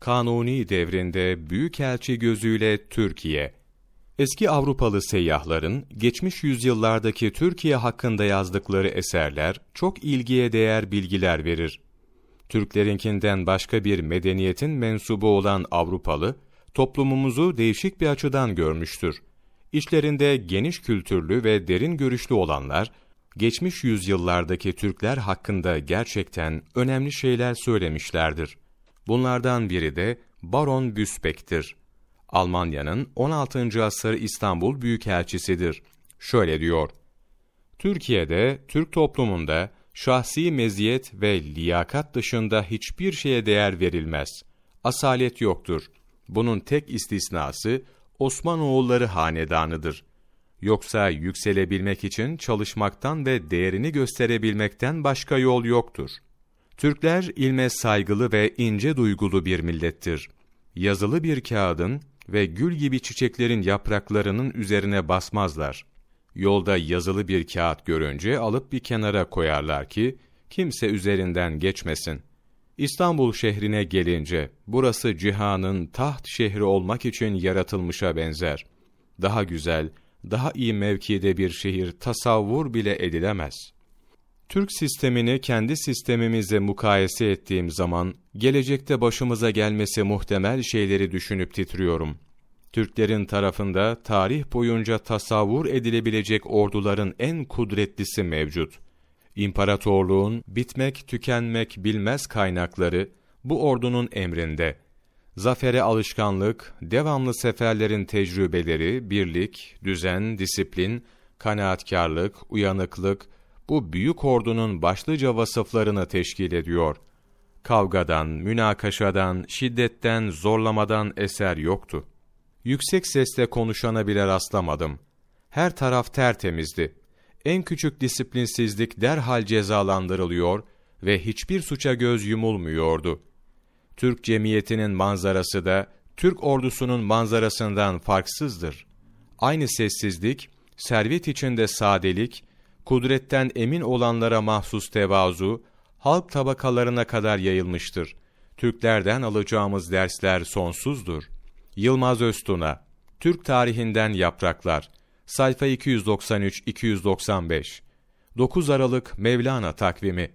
Kanuni devrinde büyükelçi gözüyle Türkiye. Eski Avrupalı seyyahların geçmiş yüzyıllardaki Türkiye hakkında yazdıkları eserler çok ilgiye değer bilgiler verir. Türklerinkinden başka bir medeniyetin mensubu olan Avrupalı, toplumumuzu değişik bir açıdan görmüştür. İçlerinde geniş kültürlü ve derin görüşlü olanlar, geçmiş yüzyıllardaki Türkler hakkında gerçekten önemli şeyler söylemişlerdir. Bunlardan biri de Baron Büspek'tir. Almanya'nın 16. asır İstanbul Büyükelçisidir. Şöyle diyor, Türkiye'de, Türk toplumunda şahsi meziyet ve liyakat dışında hiçbir şeye değer verilmez. Asalet yoktur. Bunun tek istisnası Osmanoğulları hanedanıdır. Yoksa yükselebilmek için çalışmaktan ve değerini gösterebilmekten başka yol yoktur. Türkler ilme saygılı ve ince duygulu bir millettir. Yazılı bir kağıdın ve gül gibi çiçeklerin yapraklarının üzerine basmazlar. Yolda yazılı bir kağıt görünce alıp bir kenara koyarlar ki kimse üzerinden geçmesin. İstanbul şehrine gelince burası cihanın taht şehri olmak için yaratılmışa benzer. Daha güzel, daha iyi mevkide bir şehir tasavvur bile edilemez. Türk sistemini kendi sistemimize mukayese ettiğim zaman gelecekte başımıza gelmesi muhtemel şeyleri düşünüp titriyorum. Türklerin tarafında tarih boyunca tasavvur edilebilecek orduların en kudretlisi mevcut. İmparatorluğun bitmek tükenmek bilmez kaynakları bu ordunun emrinde. Zafere alışkanlık, devamlı seferlerin tecrübeleri, birlik, düzen, disiplin, kanaatkarlık, uyanıklık, bu büyük ordunun başlıca vasıflarını teşkil ediyor. Kavgadan, münakaşadan, şiddetten, zorlamadan eser yoktu. Yüksek sesle konuşana bile rastlamadım. Her taraf tertemizdi. En küçük disiplinsizlik derhal cezalandırılıyor ve hiçbir suça göz yumulmuyordu. Türk cemiyetinin manzarası da Türk ordusunun manzarasından farksızdır. Aynı sessizlik, servet içinde sadelik, kudretten emin olanlara mahsus tevazu, halk tabakalarına kadar yayılmıştır. Türklerden alacağımız dersler sonsuzdur. Yılmaz Öztuna, Türk Tarihinden Yapraklar, sayfa 293-295, 9 Aralık Mevlana takvimi